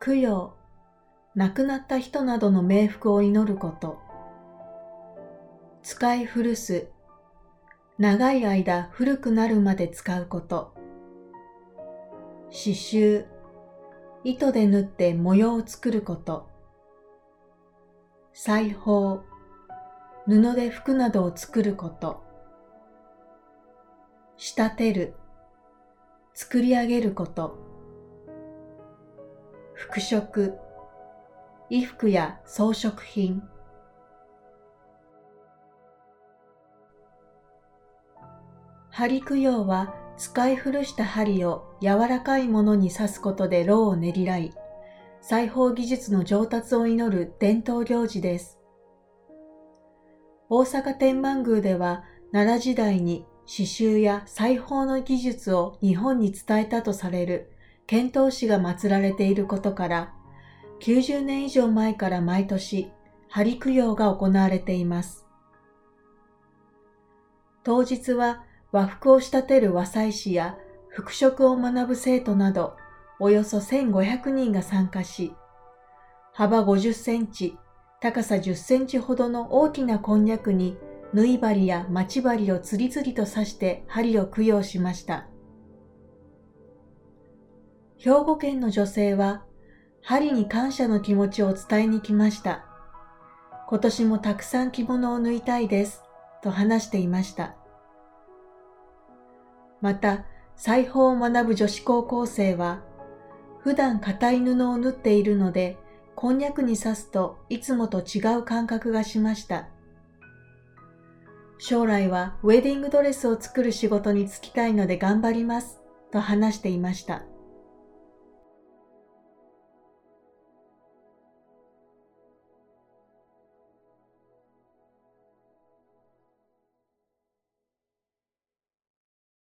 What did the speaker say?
供養、亡くなった人などの冥福を祈ること。使い古す、長い間古くなるまで使うこと。刺繍、糸で縫って模様を作ること。裁縫、布で服などを作ること。仕立てる、作り上げること。服飾、衣服や装飾品。針供養は使い古した針を柔らかいものに刺すことでろうをねりらい、裁縫技術の上達を祈る伝統行事です。大阪天満宮では奈良時代に刺繍や裁縫の技術を日本に伝えたとされる遣唐使が祀られていることから、90年以上前から毎年、針供養が行われています。当日は和服を仕立てる和裁師や服飾を学ぶ生徒など、およそ1500人が参加し、幅50センチ、高さ10センチほどの大きなこんにゃくに縫い針や待ち針を次々と刺して針を供養しました。兵庫県の女性は、針に感謝の気持ちを伝えに来ました。今年もたくさん着物を縫いたいです、と話していました。また、裁縫を学ぶ女子高校生は、普段硬い布を縫っているので、こんにゃくに刺すといつもと違う感覚がしました。将来はウェディングドレスを作る仕事に就きたいので頑張りますと話していました。